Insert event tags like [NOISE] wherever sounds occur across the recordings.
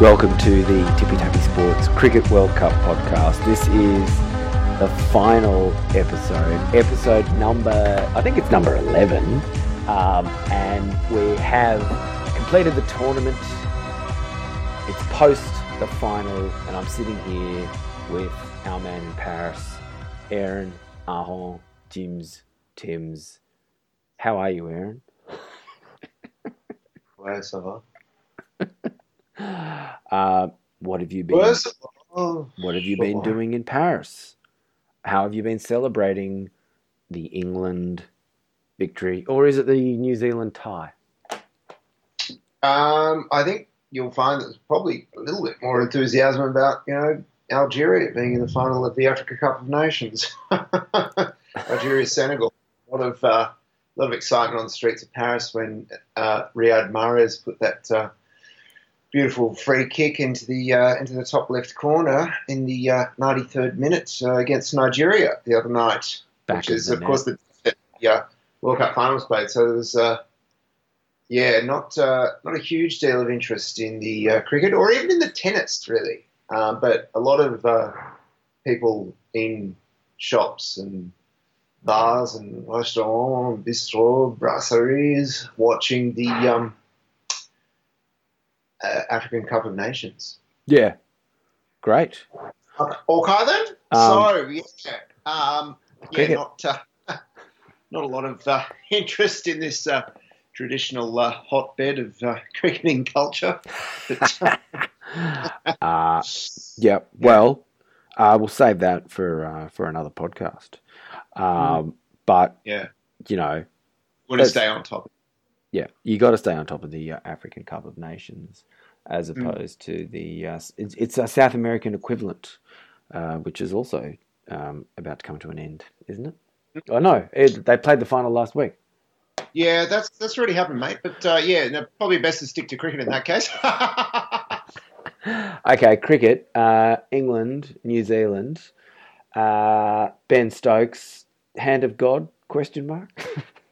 Welcome to the Tippy Tappy Sports Cricket World Cup podcast. This is the final episode, episode number, I think it's number 11. Um, and we have completed the tournament. It's post the final, and I'm sitting here with our man in Paris, Aaron, Ahon, Jims, Timms. How are you, Aaron? Ouais, ça va. [LAUGHS] Uh, what have you been? What have you been doing in Paris? How have you been celebrating the England victory, or is it the New Zealand tie? Um, I think you'll find there's probably a little bit more enthusiasm about, you know, Algeria being in the final of the Africa Cup of Nations. [LAUGHS] Algeria, Senegal. A lot of uh, lot of excitement on the streets of Paris when uh, Riyad Mahrez put that uh, beautiful free kick into the uh, into the top left corner in the uh, 93rd minute uh, against Nigeria the other night. Back which of is of net. course the yeah World Cup finals played. So there was uh, yeah not uh, not a huge deal of interest in the uh, cricket or even in the tennis really, but a lot of uh, people in shops and bars and restaurants, bistro, brasseries watching the um, uh, African Cup of Nations. Yeah, great. Okay then. Um, so yeah, um, yeah, not uh, [LAUGHS] not a lot of uh, [LAUGHS] interest in this uh, traditional uh, hotbed of uh, [LAUGHS] cricketing culture. But, uh, Uh, yeah. Well, uh, we'll save that for uh, for another podcast. Um, But yeah, you know, want to stay on top. Yeah, you got to stay on top of the uh, African Cup of Nations as Mm. opposed to the uh, it's, it's a South American equivalent, uh, which is also um, about to come to an end, isn't it? Oh no, it, they played the final last week. Yeah, that's that's already happened, mate. But uh, yeah, no, probably best to stick to cricket in that case. [LAUGHS] Okay, cricket. Uh, England, New Zealand. Uh, ben Stokes, hand of God? Question mark.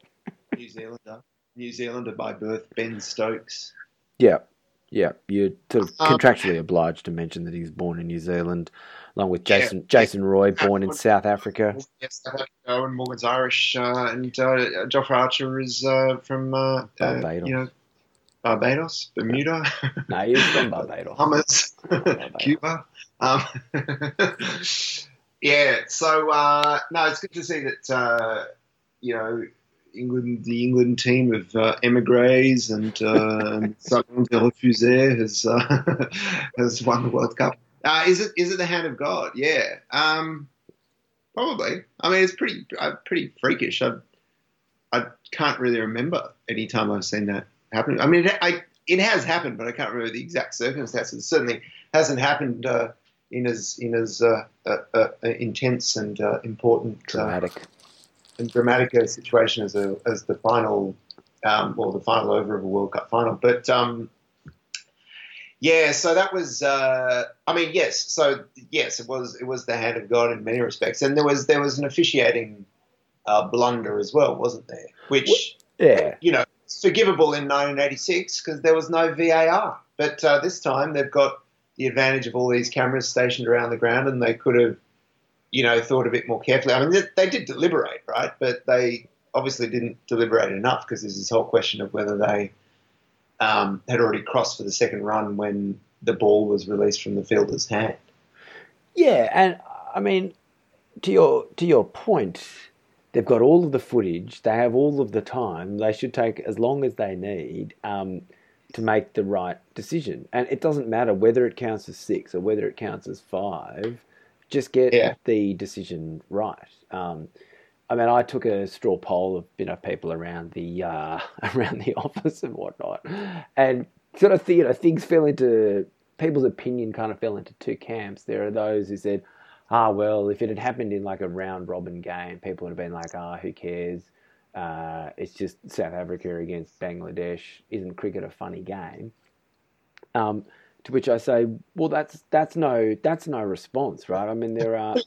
[LAUGHS] New Zealander, New Zealander by birth, Ben Stokes. yeah, yeah. You're sort of Um, contractually obliged to mention that he's born in New Zealand, along with Yeah. Jason Jason Roy, born in South Africa. Yes, South Africa, and Morgan's Irish, uh, and uh, Jofra Archer is uh, from uh, uh, Barbados. you know, Barbados, Bermuda, [LAUGHS] No, he's from Barbados. Bahamas, Cuba. Um, [LAUGHS] yeah, so uh, no, it's good to see that uh, you know England, the England team of uh, emigres and uh, [LAUGHS] Salon de Refusés has uh, [LAUGHS] has won the World Cup. Uh, is it is it the hand of God? Yeah, um, probably. I mean, it's pretty uh, pretty freakish. I I can't really remember any time I've seen that happen. I mean, it, I, it has happened, but I can't remember the exact circumstances. It certainly hasn't happened uh, in as in as uh, uh, uh, intense and uh, important uh, Dramatic. And dramatic situation as a as the final, um, or the final over of a World Cup final. But um, yeah, so that was. Uh, I mean, yes. So yes, it was it was the hand of God in many respects, and there was there was an officiating uh, blunder as well, wasn't there? Which Yeah. you know, it's forgivable in 1986 because there was no VAR. But uh, this time they've got the advantage of all these cameras stationed around the ground, and they could have, you know, thought a bit more carefully. I mean, they, they did deliberate, right? But they obviously didn't deliberate enough because there's this whole question of whether they um, had already crossed for the second run when the ball was released from the fielder's hand. Yeah, and I mean, to your to your point, they've got all of the footage. They have all of the time. They should take as long as they need um, to make the right decision. And it doesn't matter whether it counts as six or whether it counts as five. Just get Yeah. the decision right. Um, I mean, I took a straw poll of you know people around the uh, [LAUGHS] around the office and whatnot, and sort of you know things fell into people's opinion kind of fell into two camps. There are those who said, "Ah, well, if it had happened in like a round robin game, people would have been like, ah, who cares? Uh, it's just South Africa against Bangladesh. Isn't cricket a funny game?" Um, to which I say, well, that's that's no that's no response, right? I mean, there are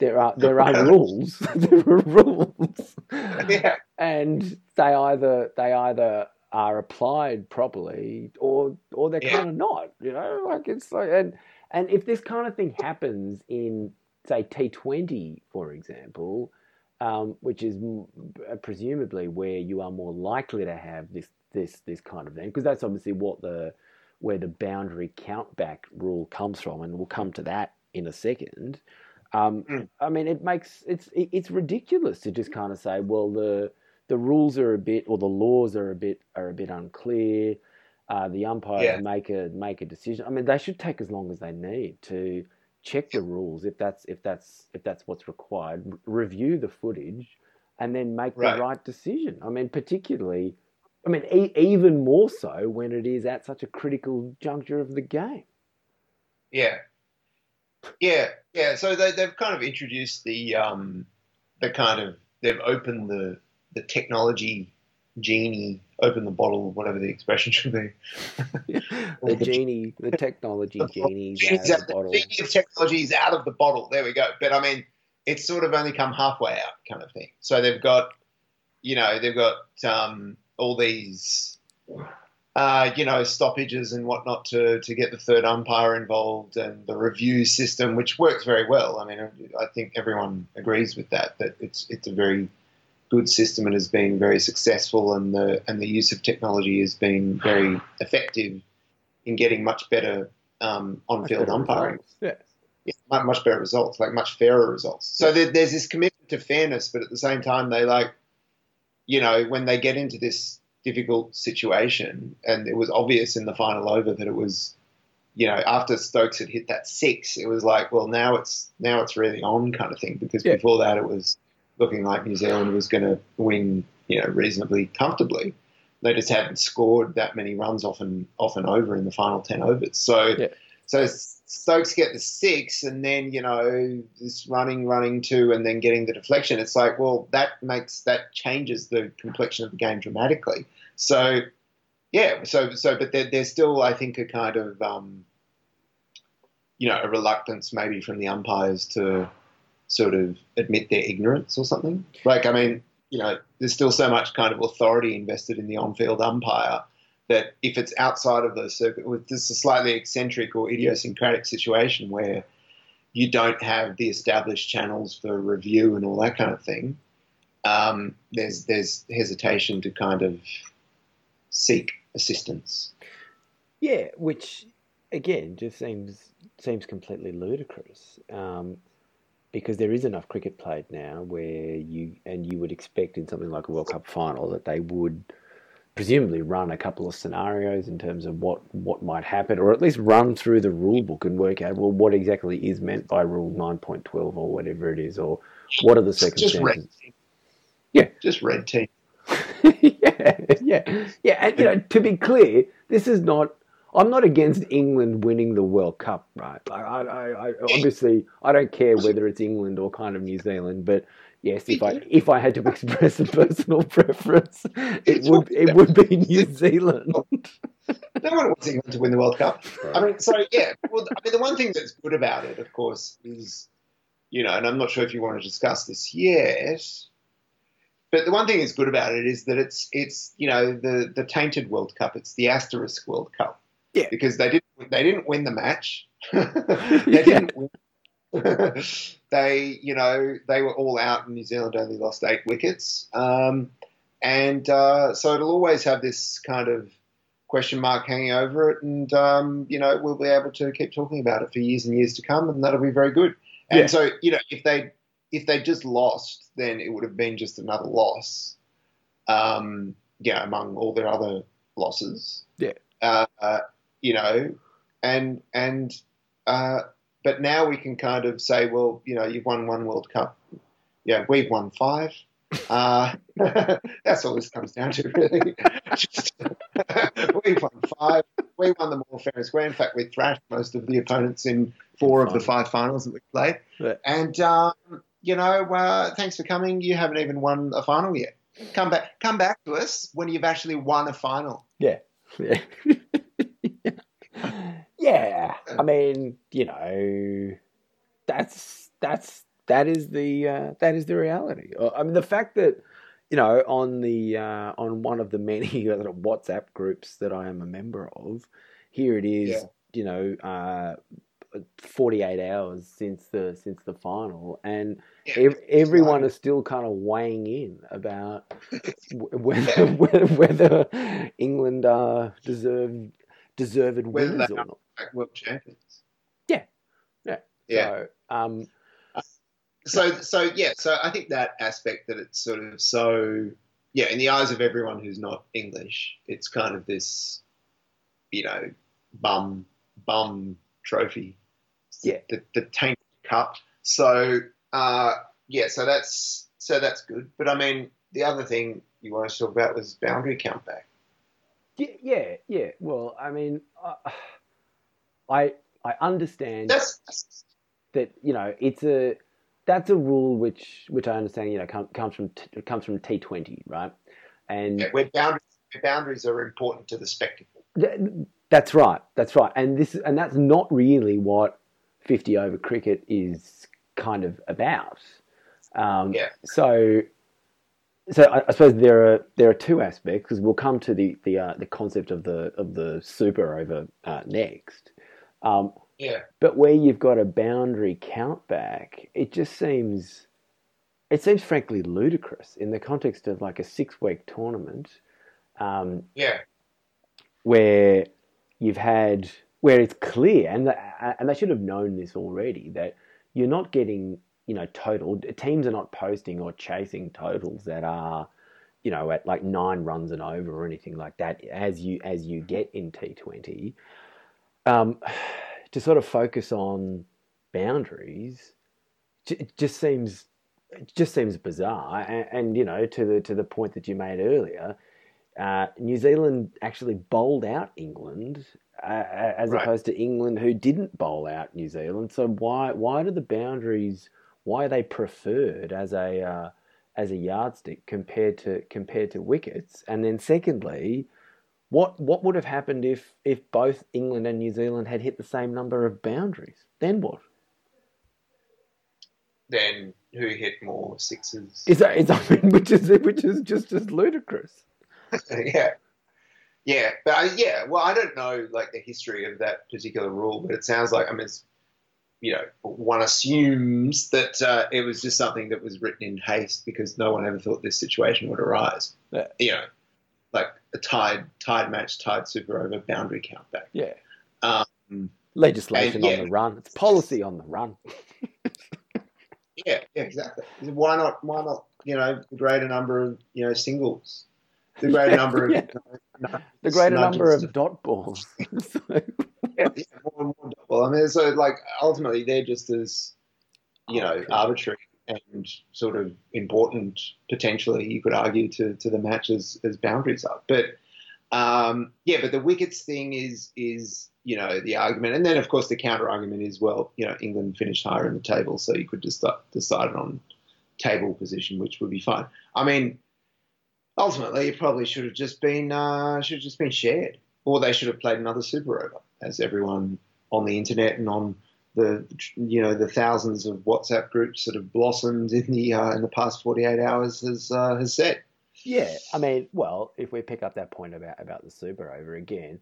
there are there are [LAUGHS] rules. [LAUGHS] there are rules, Yeah. and they either they either are applied properly, or or they're Yeah. kind of not. You know, like it's like and and if this kind of thing happens in say T Twenty, for example, um, which is m- presumably where you are more likely to have this this this kind of thing, because that's obviously what the where the boundary countback rule comes from, and we'll come to that in a second. Um, Mm. I mean, it makes it's it's ridiculous to just kind of say, well, the the rules are a bit, or the laws are a bit are a bit unclear. Uh, the umpire Yeah. make a make a decision. I mean, they should take as long as they need to check the rules if that's if that's if that's what's required. r- Review the footage, and then make Right. the right decision. I mean, particularly, I mean, e- even more so when it is at such a critical juncture of the game. Yeah, yeah, yeah. So they, they've kind of introduced the um, the kind of they've opened the the technology genie, opened the bottle, whatever the expression should be. [LAUGHS] the genie, the technology genie, [LAUGHS] Genie's out of out- the. The genie of technology is out of the bottle. There we go. But I mean, it's sort of only come halfway out, kind of thing. So they've got, you know, they've got um, all these, uh, you know, stoppages and whatnot to to get the third umpire involved, and the review system, which works very well. I mean, I think everyone agrees with that. That it's it's a very good system and has been very successful, and the and the use of technology has been very effective in getting much better um, on-field umpiring. results. Yeah. Much better results, like much fairer results. So there, there's this commitment to fairness, but at the same time, they like, you know, when they get into this difficult situation, and it was obvious in the final over that it was, you know, after Stokes had hit that six, it was like, well, now it's now it's really on kind of thing because Yeah. before that it was looking like New Zealand was going to win, you know, reasonably comfortably. They just hadn't scored that many runs off and off and over in the final ten overs. So, Yeah. so Stokes get the six, and then you know this running, running two, and then getting the deflection. It's like, well, that makes that changes the complexion of the game dramatically. So, yeah, so so, but there, there's still, I think, a kind of um, you know a reluctance maybe from the umpires to sort of admit their ignorance or something. Like, I mean, you know, there's still so much kind of authority invested in the on-field umpire that if it's outside of the circuit, with this a slightly eccentric or idiosyncratic situation where you don't have the established channels for review and all that kind of thing, um, there's there's hesitation to kind of seek assistance. Yeah, which again just seems seems completely ludicrous. Um, because there is enough cricket played now where you and you would expect in something like a World Cup final that they would presumably run a couple of scenarios in terms of what, what might happen, or at least run through the rule book and work out well what exactly is meant by Rule nine point twelve or whatever it is, or what are the Just red circumstances. team. Yeah. Just red team. [LAUGHS] yeah, yeah, yeah. And you know, to be clear, this is not. I'm not against England winning the World Cup, right? Like, I, I, I obviously I don't care whether it's England or kind of New Zealand, but yes, if I [LAUGHS] if I had to express a personal preference, [LAUGHS] it would it would be New Zealand. [LAUGHS] No one wants England to win the World Cup. I mean, so yeah. Well, I mean, the one thing that's good about it, of course, is you know, and I'm not sure if you want to discuss this yet, but the one thing that's good about it is that it's it's you know the the tainted World Cup. It's the asterisk World Cup. Yeah. Because they didn't they didn't win the match. they Yeah. didn't win. [LAUGHS] they you know they were all out, and New Zealand only lost eight wickets. Um, and uh, so it'll always have this kind of question mark hanging over it, and um, you know we'll be able to keep talking about it for years and years to come, and that'll be very good. And Yeah. so you know if they if they just lost, then it would have been just another loss. Um, yeah, among all their other losses. Yeah. Uh, uh, you know, and and uh, but now we can kind of say, well, you know, you've won one World Cup. Yeah, we've won five. Uh, [LAUGHS] that's all this comes down to, really. [LAUGHS] Just, [LAUGHS] we've won five. We won them all fair and square. In fact, we thrashed most of the opponents in four of the five finals that we played. And um, you know, uh, thanks for coming. You haven't even won a final yet. Come back, come back to us when you've actually won a final. Yeah. Yeah. yeah. I mean, you know, that's that's that is the uh, that is the reality. Uh, I mean, the fact that you know, on the uh, on one of the many [LAUGHS] WhatsApp groups that I am a member of, here it is. Yeah. You know, uh, forty eight hours since the since the final, and Yeah, ev- everyone is still kind of weighing in about [LAUGHS] whether [LAUGHS] whether, whether England are deserved deserved Whether winners or not. Like world champions. Yeah. Yeah. Yeah. So, um, So, so yeah, so I think that aspect that it's sort of so, yeah, in the eyes of everyone who's not English, it's kind of this, you know, bum, bum trophy. Yeah. The, the tainted cup. So, uh, yeah, so that's, so that's good. But I mean, the other thing you want to talk about was boundary count back. yeah, yeah, yeah. Well, I mean, uh, I I understand That's, that you know it's a that's a rule which which I understand you know com- comes from t- comes from T Twenty, right? And yeah, where boundaries, where boundaries are important to the spectacle. th- that's right, that's right. And this and that's not really what fifty over cricket is kind of about. Um, Yeah. So, so I, I suppose there are there are two aspects because we'll come to the the uh, the concept of the of the super over uh, next. Um, Yeah. but where you've got a boundary count back, it just seems it seems frankly ludicrous in the context of like a six week tournament um, Yeah. where you've had where it's clear and the, and they should have known this already that you're not getting you know total teams are not posting or chasing totals that are you know at like nine runs and over or anything like that as you as you get in T20 um, [SIGHS] to sort of focus on boundaries j- it just seems it just seems bizarre and, and you know to the to the point that you made earlier uh, New Zealand actually bowled out England uh, as Right. opposed to England who didn't bowl out New Zealand. So why why do the boundaries why are they preferred as a uh, as a yardstick compared to compared to wickets? And then secondly, what what would have happened if if both England and New Zealand had hit the same number of boundaries? Then what? Then who hit more sixes? Is that is I mean, [LAUGHS] which is which is just as ludicrous. [LAUGHS] yeah. Yeah, but I, yeah, well, I don't know like the history of that particular rule, but it sounds like I mean, it's, you know, one assumes that uh, it was just something that was written in haste because no one ever thought this situation would arise. You know, like a tied tied match, tied super over boundary countback. Yeah. Um, Legislation And, yeah. on the run. It's policy on the run. [LAUGHS] yeah, yeah, exactly. Why not? Why not? You know, the greater number of you know singles, the greater [LAUGHS] number of Yeah. you know, The greater number of dot balls. [LAUGHS] So- yeah, yeah, more and more double. I mean, so like ultimately they're just as you know Okay. arbitrary and sort of important potentially you could argue to, to the match as, as boundaries are. But um, yeah, but the wickets thing is is you know the argument, and then of course the counter argument is well you know England finished higher in the table, so you could just decide on table position, which would be fine. I mean, ultimately it probably should have just been uh, should have just been shared, or they should have played another super over, as everyone on the internet and on the you know the thousands of WhatsApp groups that have blossomed in the uh, in the past 48 hours has uh, has said. Yeah, I mean, well, if we pick up that point about about the super over again,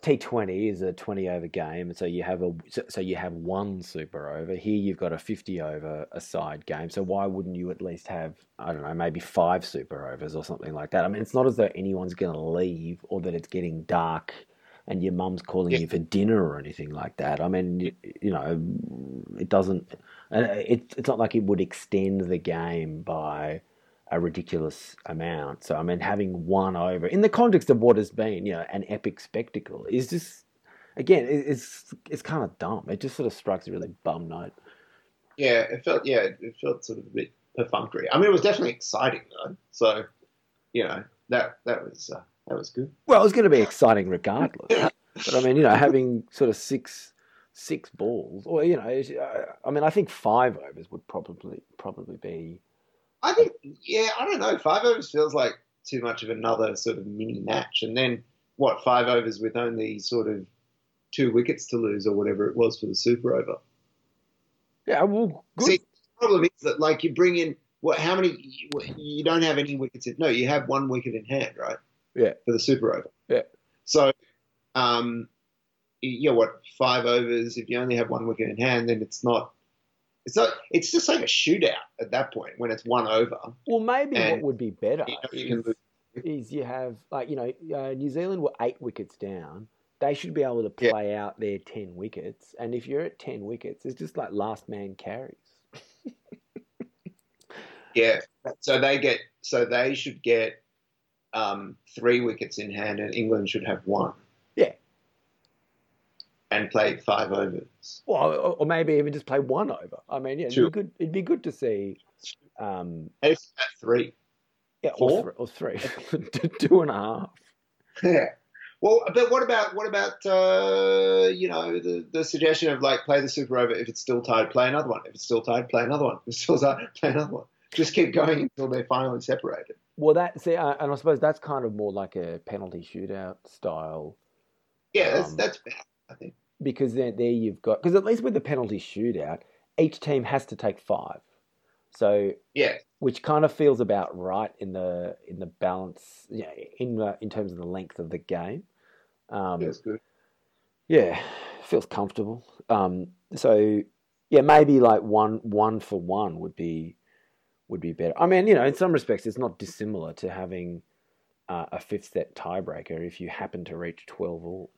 T Twenty is a twenty over game, and so you have a so, you have one super over. Here you've got a fifty over a side game. So why wouldn't you at least have I don't know maybe five super overs or something like that? I mean, it's not as though anyone's going to leave or that it's getting dark and your mum's calling Yeah. you for dinner or anything like that. I mean, you, you know, it doesn't. uh, It's it's not like it would extend the game by a ridiculous amount. So I mean, having one over in the context of what has been, you know, an epic spectacle is just again, it- it's it's kind of dumb. It just sort of strikes a really bum note. Yeah, it felt yeah, it felt sort of a bit perfunctory. I mean, it was definitely exciting though. So you know that that was uh, that was good. Well, it's going to be exciting regardless. but I mean, you know, having sort of six six balls, or you know, uh, I mean, I think five overs would probably probably be. I think yeah, I don't know. Five overs feels like too much of another sort of mini match, and then what? Five overs with only sort of two wickets to lose or whatever it was for the super over. Yeah, well, good. See, the problem is that like you bring in what? How many? You don't have any wickets in. No, you have one wicket in hand, right? Yeah. For the super over. Yeah. So, um, you know what? Five overs. If you only have one wicket in hand, then it's not. It's not. It's just like a shootout at that point when it's one over. Well, maybe what would be better You know, you is, is you have like you know uh, New Zealand were eight wickets down. They should be able to Yeah. play out their ten wickets, and if you're at ten wickets, it's just like last man carries. [LAUGHS] Yeah. So they get. So they should get um, three wickets in hand, and England should have one. Yeah. And play five overs. Well, or, or maybe even just play one over. I mean, yeah, it'd be good. It'd be good to see. Um, at three. yeah, Four? or, th- or three, [LAUGHS] two and a half. Yeah. Well, but what about what about uh, you know the, the suggestion of like play the super over if it's still tied, play another one. If it's still tied, play another one. If it's still tied, play another one. Just keep going until they're finally separated. Well, that see, uh, and I suppose that's kind of more like a penalty shootout style. Yeah, that's Um, that's bad. I think. because then there you've got because at least with the penalty shootout, each team has to take five, so Yeah, which kind of feels about right in the in the balance, yeah, in the, in terms of the length of the game. Um, that's good. yeah, feels comfortable. Um, so yeah, maybe like one one for one would be would be better. I mean, you know, in some respects, it's not dissimilar to having uh, a fifth set tiebreaker if you happen to reach twelve all.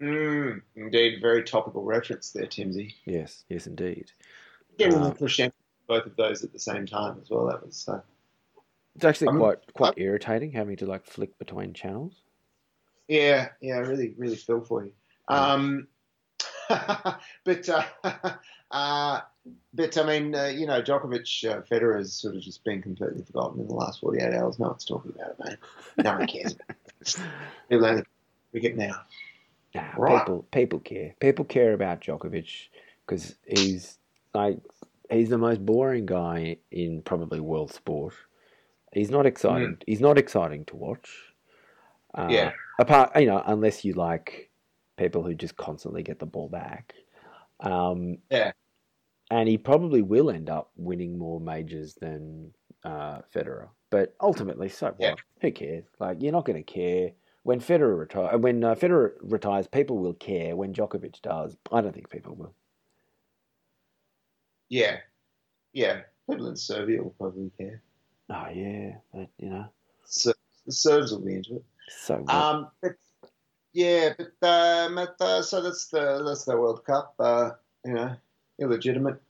Mm, indeed, very topical reference there, Timsy. Yes, yes, indeed. Getting the of both of those at the same time as well. That was uh, It's actually I'm- quite quite irritating having to like flick between channels. yeah, yeah, really, really feel for you. Um, [LAUGHS] but uh, [LAUGHS] uh, but I mean, uh, you know, Djokovic, uh, Federer has sort of just been completely forgotten in the last forty-eight hours. No one's talking about it, mate. No one cares. about it. [LAUGHS] People only cricket now. Nah, Right. people people care. People care about Djokovic because he's like he's the most boring guy in probably world sport. He's not exciting. He's not exciting to watch. Uh, Yeah. Apart, you know, unless you like people who just constantly get the ball back. Um, Yeah. And he probably will end up winning more majors than uh, Federer. But ultimately, so what? Yeah. Who cares? Like, you're not going to care when Federer retire. When uh, Federer retires, people will care. When Djokovic does, I don't think people will. Yeah, yeah. People in Serbia will probably care. Oh yeah, but you know, So, the Serbs will be into it. so what? Um, but yeah, but um, uh, so that's the that's the World Cup. Uh, you know, illegitimate,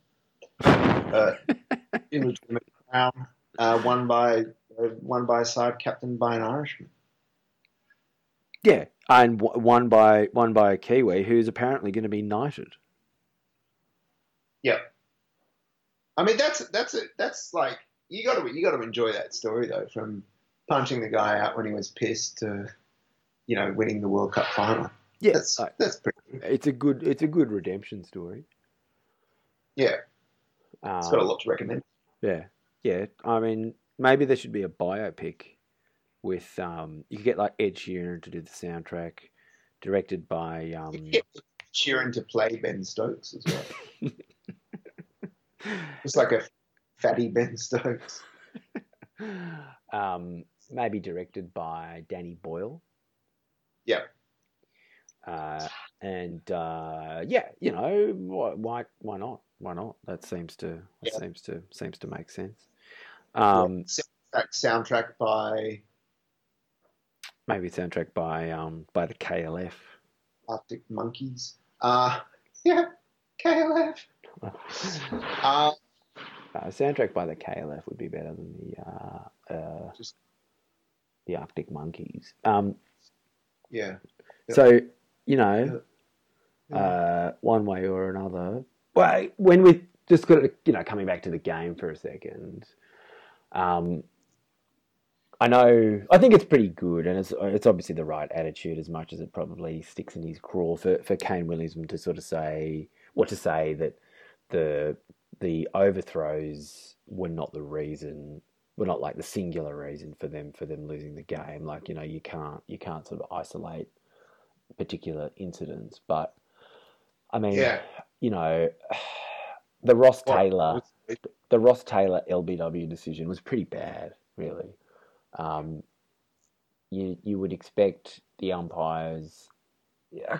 uh, illegitimate crown, uh, won by uh, won by a side captain by an Irishman. yeah, and w- won by one by a Kiwi who's apparently going to be knighted. Yeah, I mean that's that's a, that's like you got to you got to enjoy that story though, from punching the guy out when he was pissed to you know winning the World Cup final. Yeah, That's that's pretty. Good. it's a good it's a good redemption story. Yeah, Um, it's got a lot to recommend. Yeah, yeah. I mean, maybe there should be a biopic with um. You could get like Ed Sheeran to do the soundtrack, directed by um. Get Sheeran to play Ben Stokes as well. [LAUGHS] It's like a fatty Ben Stokes. [LAUGHS] um, maybe directed by Danny Boyle. Yeah. Uh, and uh, yeah, you know, why, why why not? Why not? That seems to that Yeah. seems to seems to make sense. Um, soundtrack, soundtrack by maybe soundtrack by um by the KLF. Arctic Monkeys. Uh, [LAUGHS] yeah, KLF. [LAUGHS] Uh, Uh, soundtrack by the KLF would be better than the uh, uh, Just- the Arctic Monkeys. Um, yeah. Yeah. So you know, Yeah. uh, one way or another. Well, when we just got you know, coming back to the game for a second. Um, I know. I think it's pretty good, and it's it's obviously the right attitude as much as it probably sticks in his craw for for Kane Williamson to sort of say what to say that the the overthrows were not the reason were not like the singular reason for them for them losing the game like you know you can't you can't sort of isolate particular incidents but i mean Yeah. You know [SIGHS] the ross What- taylor the Ross Taylor LBW decision was pretty bad, really. Um, you you would expect the umpires,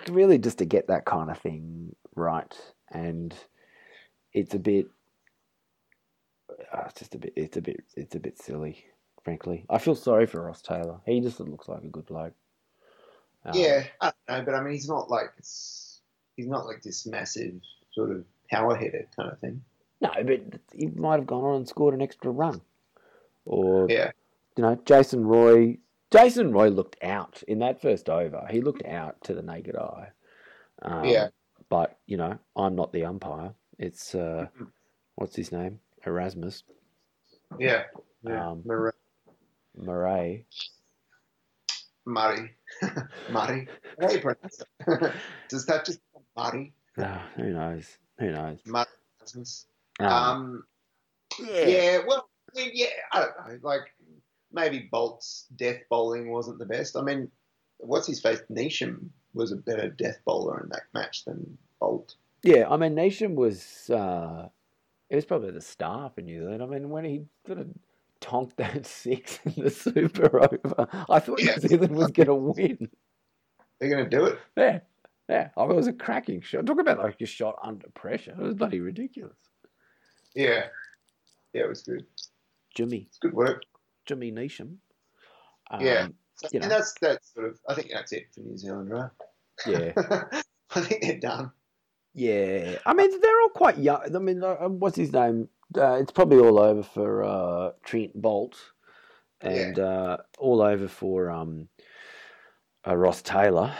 really, just to get that kind of thing right, and it's a bit, uh, it's just a bit, it's a bit, it's a bit silly, frankly. I feel sorry for Ross Taylor. He just looks like a good bloke. Um, yeah, I don't know, but I mean, he's not like it's, he's not like this massive sort of power hitter kind of thing. No, but he might have gone on and scored an extra run, or Yeah, you know, Jason Roy. Jason Roy looked out in that first over. He looked out to the naked eye. Um, Yeah. But you know, I'm not the umpire. It's uh, what's his name? Erasmus yeah, yeah. Um, Murray, Murray. Murray, [LAUGHS] Murray. How do you pronounce it? Does that just Murray? Uh, who knows? Who knows? Um, yeah. yeah, well, I mean, yeah, I don't know. Like maybe Boult's death bowling wasn't the best. I mean, what's his face? Neesham was a better death bowler in that match than Boult. Yeah, I mean, Nation was. Uh, it was probably the star for New Zealand. I mean, when he sort of tonked [LAUGHS] that six in the Super over, I thought Yeah. New Zealand was going to win. They're going to do it. Yeah, yeah. I mean, it was a cracking shot. Talk about like a shot under pressure. It was bloody ridiculous. Yeah, yeah, it was good. Jimmy, It's good work. Jimmy Neesham. Um, Yeah. So, and know. that's that's sort of. I think that's it for New Zealand, right? yeah, [LAUGHS] I think they're done. yeah. I mean, they're all quite young. I mean, uh, what's his name? Uh, it's probably all over for uh, Trent Boult, and uh, all over for um, uh, Ross Taylor.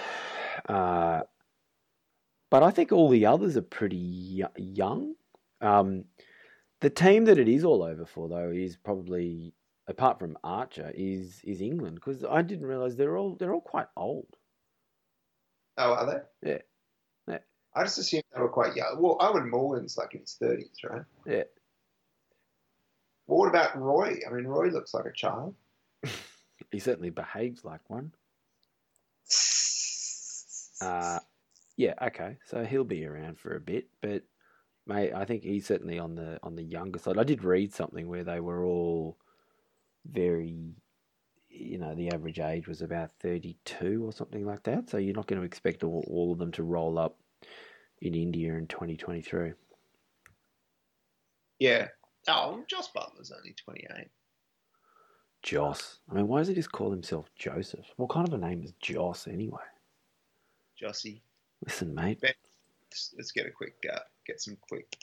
But I think all the others are pretty young. Um, the team that it is all over for, though, is probably apart from Archer, is is England because I didn't realize they're all they're all quite old. Oh, are they? Yeah. Yeah. I just assumed they were quite young. Well, Eoin Morgan's like in his thirties, right? Yeah. Well, what about Roy? I mean, Roy looks like a child. [LAUGHS] He certainly behaves like one. [LAUGHS] Uh, yeah, okay. So he'll be around for a bit, but mate, I think he's certainly on the on the younger side. I did read something where they were all very, you know, the average age was about thirty-two or something like that. So you're not going to expect all, all of them to roll up in India in twenty twenty-three. yeah. Oh, Jos Buttler's only twenty-eight. Jos. I mean, why does he just call himself Joseph? What kind of a name is Jos anyway? Jossie. Listen, mate. Let's, let's get a quick uh, get some quick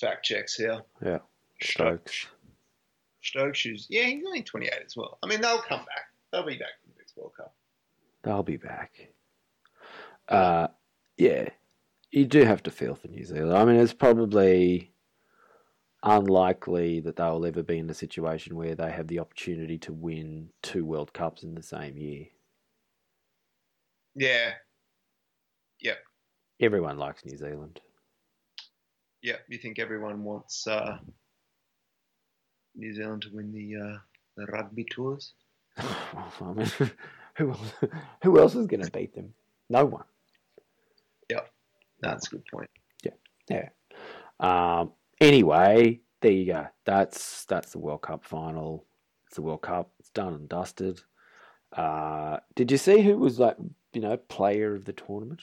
fact checks here. Yeah, Stokes. Stokes is yeah, he's only twenty-eight as well. I mean, they'll come back. They'll be back for the next World Cup. They'll be back. Uh, yeah, you do have to feel for New Zealand. I mean, it's probably unlikely that they'll ever be in a situation where they have the opportunity to win two World Cups in the same year. Yeah, Everyone likes New Zealand. yeah. You think everyone wants uh, New Zealand to win the uh, the rugby tours? [LAUGHS] Mean, [LAUGHS] who else, who else is going to beat them? No one. Yeah, that's a good point. Yeah. Um, anyway, there you go. That's that's the World Cup final. It's the World Cup. It's done and dusted. Uh, did you see who was like you know player of the tournament?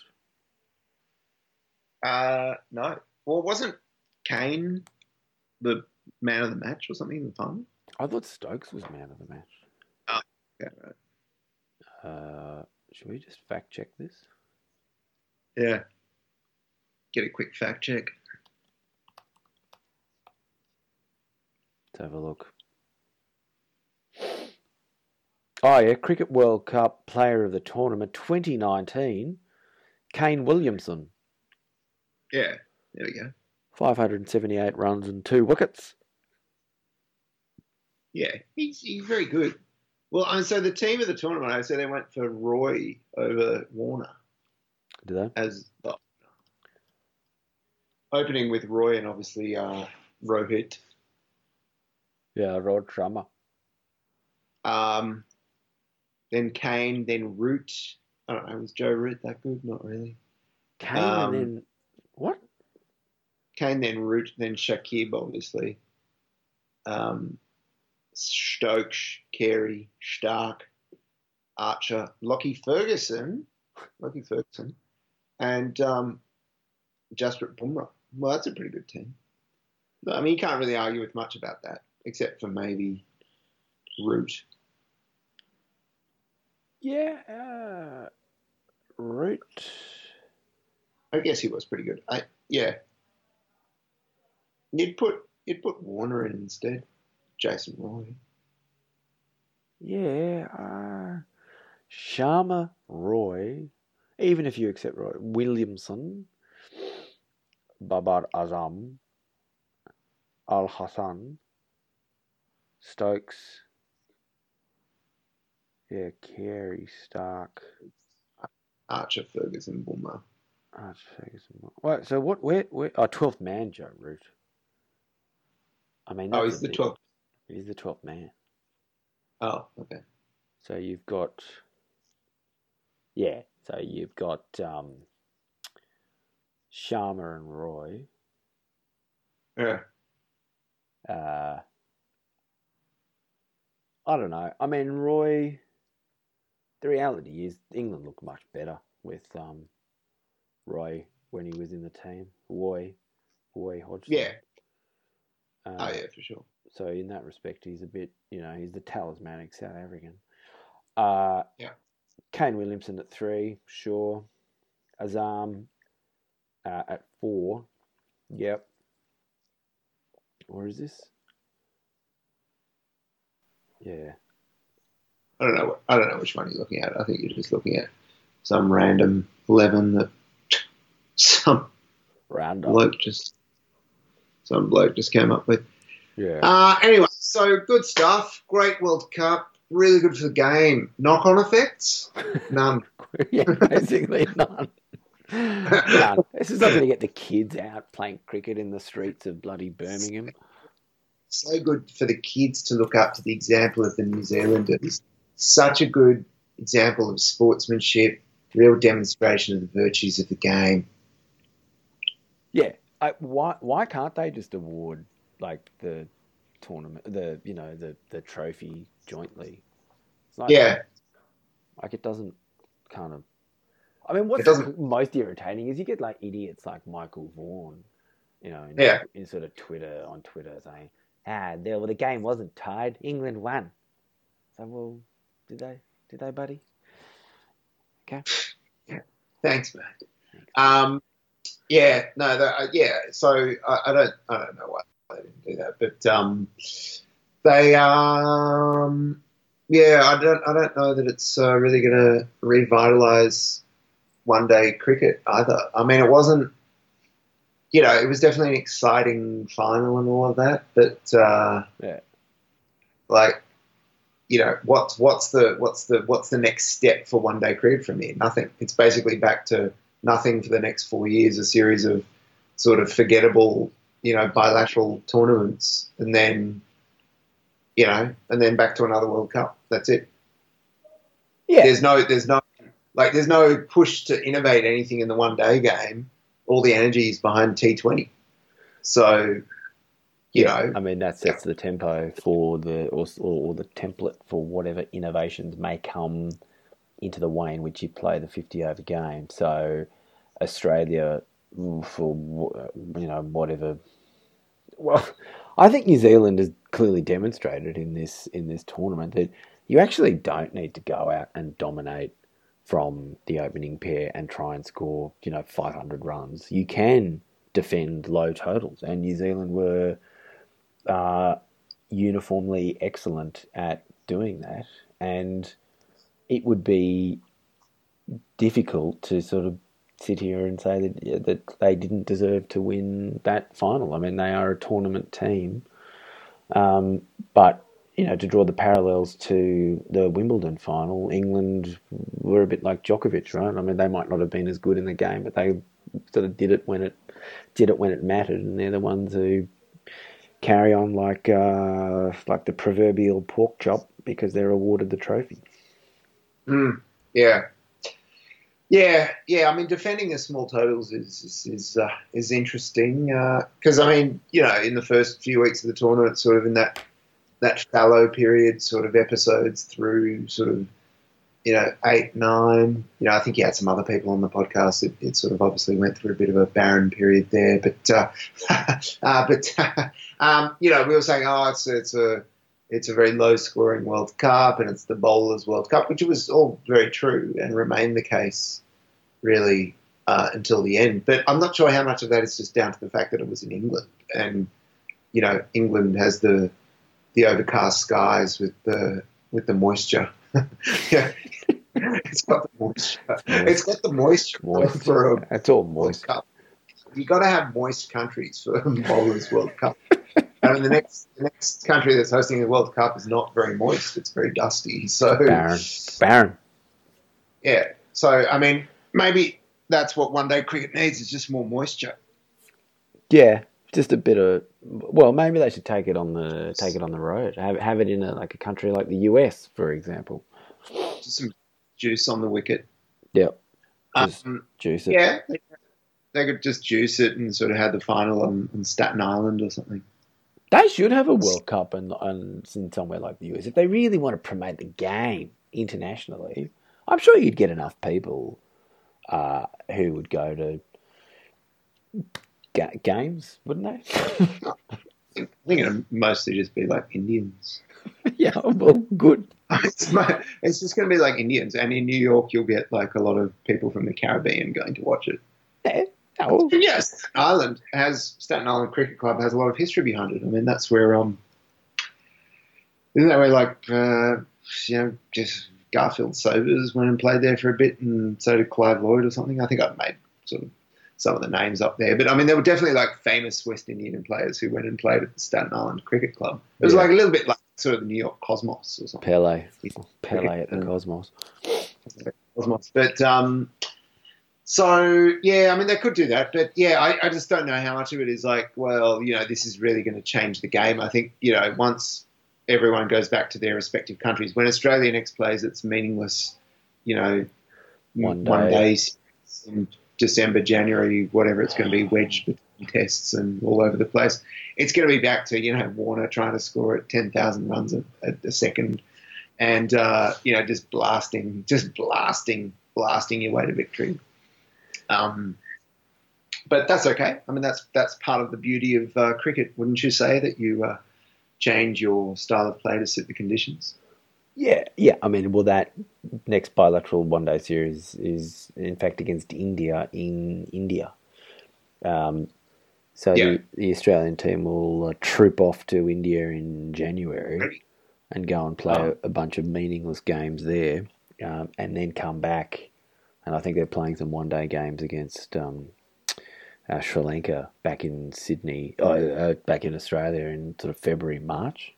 Uh, no. Well, wasn't Kane the man of the match or something in the final? I thought Stokes was man of the match. Yeah, right. Uh, should we just fact check this? Yeah. Get a quick fact check. Let's have a look. Oh yeah, Cricket World Cup Player of the Tournament 2019, Kane Williamson, Yeah, there we go. 578 runs and two wickets. Yeah, he's, he's very good. Well, and so the team of the tournament, I said they went for Roy over Warner Did they? as the opening with Roy and obviously uh, Rohit. Yeah, Rohit Sharma. Um, then Kane, then Root. I don't know, was Joe Root that good? Not really. Kane Um, and then what? Kane, then Root, then Shakib, obviously. Um, Stokes, Carey, Starc, Archer, Lockie Ferguson, Lockie Ferguson, and um, Jasprit Bumrah. Well, that's a pretty good team. I mean, you can't really argue with much about that, except for maybe Root. Yeah, uh, Root. I guess he was pretty good. I, yeah. You'd put you'd put Warner in instead. Jason Roy. Yeah, uh, Sharma Roy. Even if you accept Roy Williamson, Babar Azam, Al Hasan, Stokes. Yeah, Carey, Starc, Archer, Ferguson, Bumrah. Arch Ferguson. Wait, so what? Where? Where? Oh, 12th man, Joe Root. I mean, Oh, he's the 12th. It is the 12th man. Oh, okay. So you've got, yeah. So you've got um, Sharma and Roy. Yeah. Uh, I don't know. I mean, Roy. The reality is, England looked much better with um, Roy when he was in the team. Roy, Roy Hodgson. Yeah. Uh, Oh, yeah, for sure. So in that respect, he's a bit, you know, he's the talismanic South African. Uh, Yeah. Kane Williamson at three, sure. Azam uh, at four. Yep. Or is this? Yeah. I don't know. I don't know which one you're looking at. I think you're just looking at some random eleven that [LAUGHS] some up. bloke just some bloke just came up with. Yeah. Uh, anyway, so good stuff. Great World Cup. Really good for the game. Knock on effects? [LAUGHS] None. [LAUGHS] yeah, basically none. None. This is not going to get the kids out playing cricket in the streets of bloody Birmingham. So good for the kids to look up to the example of the New Zealanders. Such a good example of sportsmanship, real demonstration of the virtues of the game. Yeah. I, why why can't they just award like the tournament, the you know the the trophy jointly? It's like, Yeah, Like it doesn't kind of. I mean, what's most irritating is you get like idiots like Michael Vaughan, you know, in, Yeah. in sort of Twitter on Twitter saying, "Ah, the, well, the game wasn't tied. England won." So, well, did they? Did they, buddy? Okay. Yeah. [LAUGHS] thanks, mate. Um, yeah, no, that, uh, yeah. So I, I don't, I don't know why they didn't do that, but um, they, um, yeah, I don't, I don't know that it's uh, really going to revitalize one-day cricket either. I mean, it wasn't, you know, it was definitely an exciting final and all of that, but uh, Yeah. like, you know, what's what's the what's the what's the next step for one-day cricket from here? Nothing. It's basically back to nothing for the next four years. A series of sort of forgettable, you know, bilateral tournaments, and then, you know, and then back to another World Cup. That's it. Yeah. There's no, there's no, like, there's no push to innovate anything in the one-day game. All the energy is behind T20. So, you know, I mean, that sets the tempo for the or, or the template for whatever innovations may come into the way in which you play the fifty over game. So, Australia for you know whatever. Well, [LAUGHS] I think New Zealand has clearly demonstrated in this in this tournament that you actually don't need to go out and dominate from the opening pair and try and score you know five hundred runs. You can defend low totals, and New Zealand were uh, uniformly excellent at doing that, and it would be difficult to sort of sit here and say that that they didn't deserve to win that final. I mean, they are a tournament team, um, but you know, to draw the parallels to the Wimbledon final, England were a bit like Djokovic, right? I mean, they might not have been as good in the game, but they sort of did it when it did it when it mattered, and they're the ones who carry on like uh, like the proverbial pork chop because they're awarded the trophy. Mm, yeah. Yeah, yeah. I mean, defending the small totals is is is, uh, is interesting because I mean, you know, in the first few weeks of the tournament, sort of in that that fallow period, sort of episodes through sort of you know eight nine. You know, I think you had some other people on the podcast. It, it sort of obviously went through a bit of a barren period there, but uh, [LAUGHS] uh, but [LAUGHS] um, you know, we were saying, oh, it's it's a it's a very low scoring World Cup and it's the Bowlers World Cup, which was all very true and remained the case really uh, until the end. But I'm not sure how much of that is just down to the fact that it was in England and you know England has the the overcast skies with the with the moisture. [LAUGHS] yeah. it's got the moisture. It's got the moisture, Moist. for a It's all World moist. Cup. You got to have moist countries for bowlers World Cup. [LAUGHS] I mean, the next the next country that's hosting the World Cup is not very moist; it's very dusty. So, Barren. Barren. yeah. So, I mean, maybe that's what one day cricket needs is just more moisture. Yeah, just a bit of. Well, maybe they should take it on the take it on the road. Have have it in a, like a country like the US, for example. Just some juice on the wicket. Yep, Um, juice it. yeah, they, they could just juice it and sort of have the final on, on Staten Island or something. They should have a World Cup and and in somewhere like the US if they really want to promote the game internationally. I'm sure you'd get enough people uh, who would go to ga- games, wouldn't they? I think it'd mostly just be like Indians. [LAUGHS] yeah, well, good. [LAUGHS] it's, it's just going to be like Indians, and in New York, you'll get like a lot of people from the Caribbean going to watch it. Yeah, oh, yes, Ireland has Staten Island Cricket Club has a lot of history behind it. I mean, that's where um, isn't that where like uh, you know just Garfield Sobers went and played there for a bit, and so did Clive Lloyd or something. I think I've made sort of some of the names up there, but I mean, there were definitely like famous West Indian players who went and played at the Staten Island Cricket Club. It was Yeah. like a little bit like sort of the New York Cosmos or something. Pele, Pele at the Cosmos. Cosmos. But um, so yeah, I mean they could do that, but yeah, I, I just don't know how much of it is like, well, you know, this is really going to change the game. I think you know once everyone goes back to their respective countries, when Australia next plays its meaningless, you know, One one day. day in December, January, whatever it's going to be, wedged between tests and all over the place. It's going to be back to you know Warner trying to score at ten thousand runs a, a, a second, and uh, you know just blasting, just blasting, blasting your way to victory. Um, but that's okay. I mean, that's that's part of the beauty of uh, cricket, wouldn't you say? That you uh, change your style of play to suit the conditions. Yeah, yeah. I mean, well, that next bilateral one day series is in fact against India in India. Um, so Yeah. the, the Australian team will uh, troop off to India in January and go and play Oh. a, a bunch of meaningless games there, um, and then come back. And I think they're playing some one day games against um, uh, Sri Lanka back in Sydney, uh, uh, back in Australia in sort of February, March.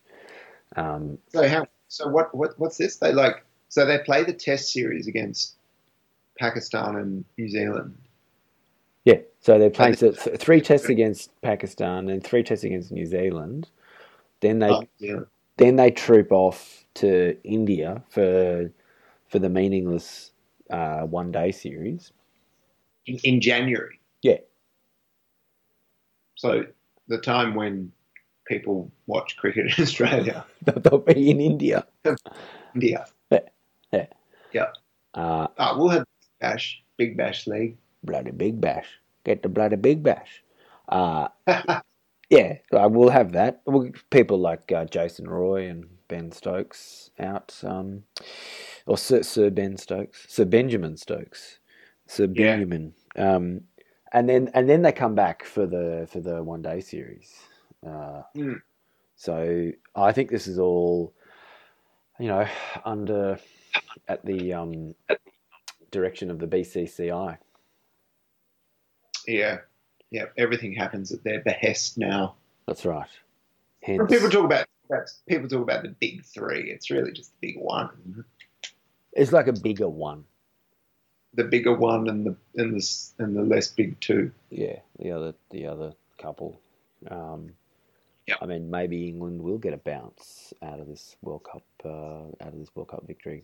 Um, So how? So what? What? What's this? They like. So they play the Test series against Pakistan and New Zealand. Yeah, so they're playing so three tests against Pakistan and three tests against New Zealand. Then they Oh, yeah. then they troop off to India for for the meaningless uh, one day series. in, in January. Yeah. So the time when people watch cricket in Australia, [LAUGHS] They'll be in India. [LAUGHS] India. Yeah. Uh, Oh, we'll have Bash, Big Bash League. bloody big bash. Get the bloody big bash. Uh, [LAUGHS] yeah, I will have that. Well, People like uh, Jason Roy and Ben Stokes out, um, or Sir, Sir Ben Stokes, Sir Benjamin Stokes, Sir Yeah. Benjamin, um, and then and then they come back for the for the one day series. Uh, Hmm. So I think this is all, you know, under at the um, direction of the BCCI. Yeah, yeah. Everything happens at their behest now. That's right. When Hence, people talk about people talk about the big three. It's really just the big one? It's like a bigger one. the bigger one and the and the and the less big two. Yeah, the other the other couple. Um, Yeah. I mean, maybe England will get a bounce out of this World Cup uh, out of this World Cup victory.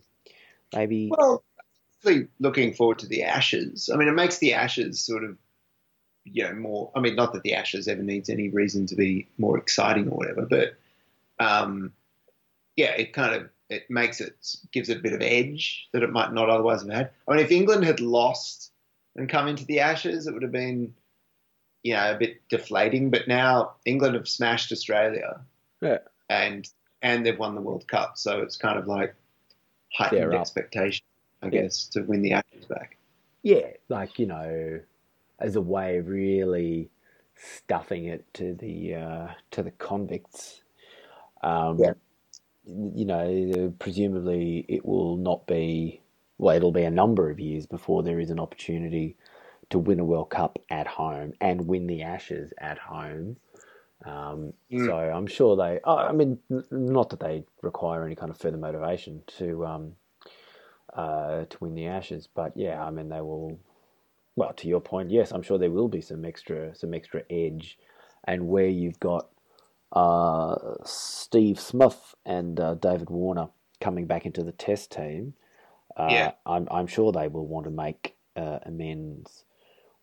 Maybe Well, actually looking forward to the Ashes. I mean, it makes the Ashes sort of, you know, more. I mean, not that the Ashes ever needs any reason to be more exciting or whatever, but um, yeah, it kind of it makes it gives it a bit of edge that it might not otherwise have had. I mean, if England had lost and come into the Ashes, it would have been, you know, a bit deflating. But now England have smashed Australia, Yeah. and and they've won the World Cup, so it's kind of like heightened expectation, I Yeah. guess, to win the Ashes back. Yeah, like you know, as a way of really stuffing it to the uh, to the convicts. Um, Yeah. You know, presumably it will not be. Well, it'll be a number of years before there is an opportunity to win a World Cup at home and win the Ashes at home. Um, Mm. So I'm sure they. oh, I mean, not that they require any kind of further motivation to um, uh, to win the Ashes, but yeah, I mean they will. Well, to your point, yes, I'm sure there will be some extra some extra edge, and where you've got Steve Smith and uh, David Warner coming back into the Test team, uh, Yeah. I'm I'm sure they will want to make uh, amends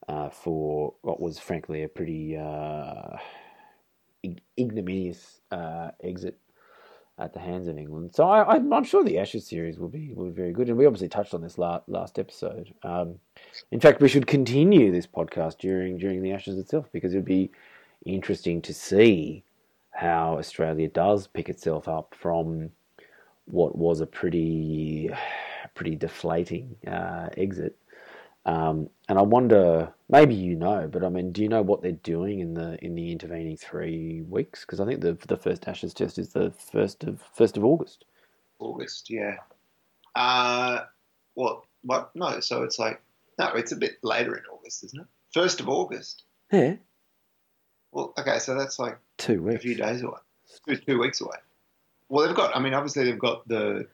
uh, for what was frankly a pretty uh, ignominious uh, exit at the hands of England. So I, I'm, I'm sure the Ashes series will be will be very good, and we obviously touched on this last last episode. Um, in fact, we should continue this podcast during during the Ashes itself because it would be interesting to see how Australia does pick itself up from what was a pretty pretty deflating uh, exit. Um, and I wonder, maybe you know, but I mean, do you know what they're doing in the in the intervening three weeks? Because I think the the first Ashes test is the first of first of August. August, yeah. Uh, what? What? No, so it's like no, it's a bit later in August, isn't it? First of August. Yeah, Well, okay, so that's like two weeks, a few days away, two, two weeks away. Well, they've got. I mean, obviously they've got the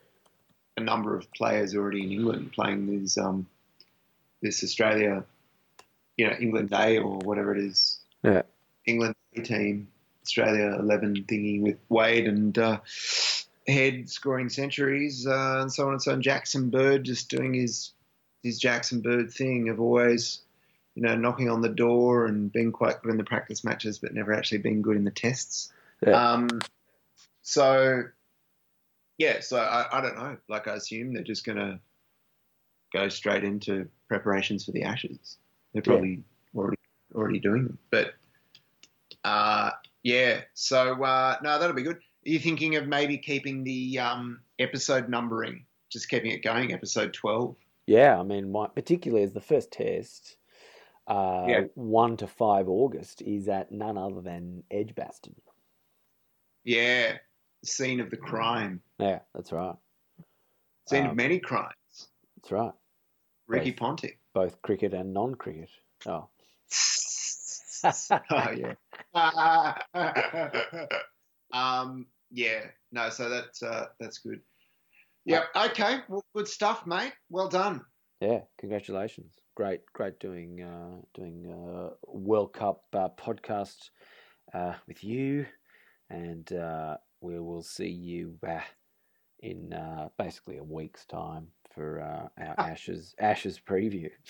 a number of players already in England playing this um this Australia, you know, England Day or whatever it is. Yeah. England A team, Australia eleven thingy with Wade and uh, Head scoring centuries uh, and so on and so on. Jackson Bird just doing his his Jackson Bird thing of always. You know, knocking on the door and being quite good in the practice matches, but never actually being good in the tests. Yeah. Um, so, yeah, so I, I don't know. Like, I assume they're just going to go straight into preparations for the Ashes. They're Yeah. probably already already doing them. But, uh, yeah, so, uh, no, that'll be good. Are you thinking of maybe keeping the um, episode numbering, just keeping it going, episode 12? Yeah, I mean, my, particularly as the first test, uh, Yeah. one to five August is at none other than Edgbaston. Yeah, scene of the crime, Yeah, that's right. scene Um, of many crimes. That's right. Ricky both. Ponting. Both cricket and non-cricket. Oh, [LAUGHS] oh yeah. [LAUGHS] um, yeah. No, so that's uh, that's good. Yep. Okay. Well, good stuff, mate. Well done. Yeah, congratulations. Great, great doing uh, doing uh, World Cup uh, podcast uh, with you, and uh, we will see you uh, in uh, basically a week's time for uh, our Ashes Ashes preview. [LAUGHS]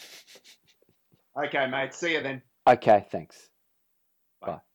Okay, mate. See you then. okay, thanks. Bye. Bye.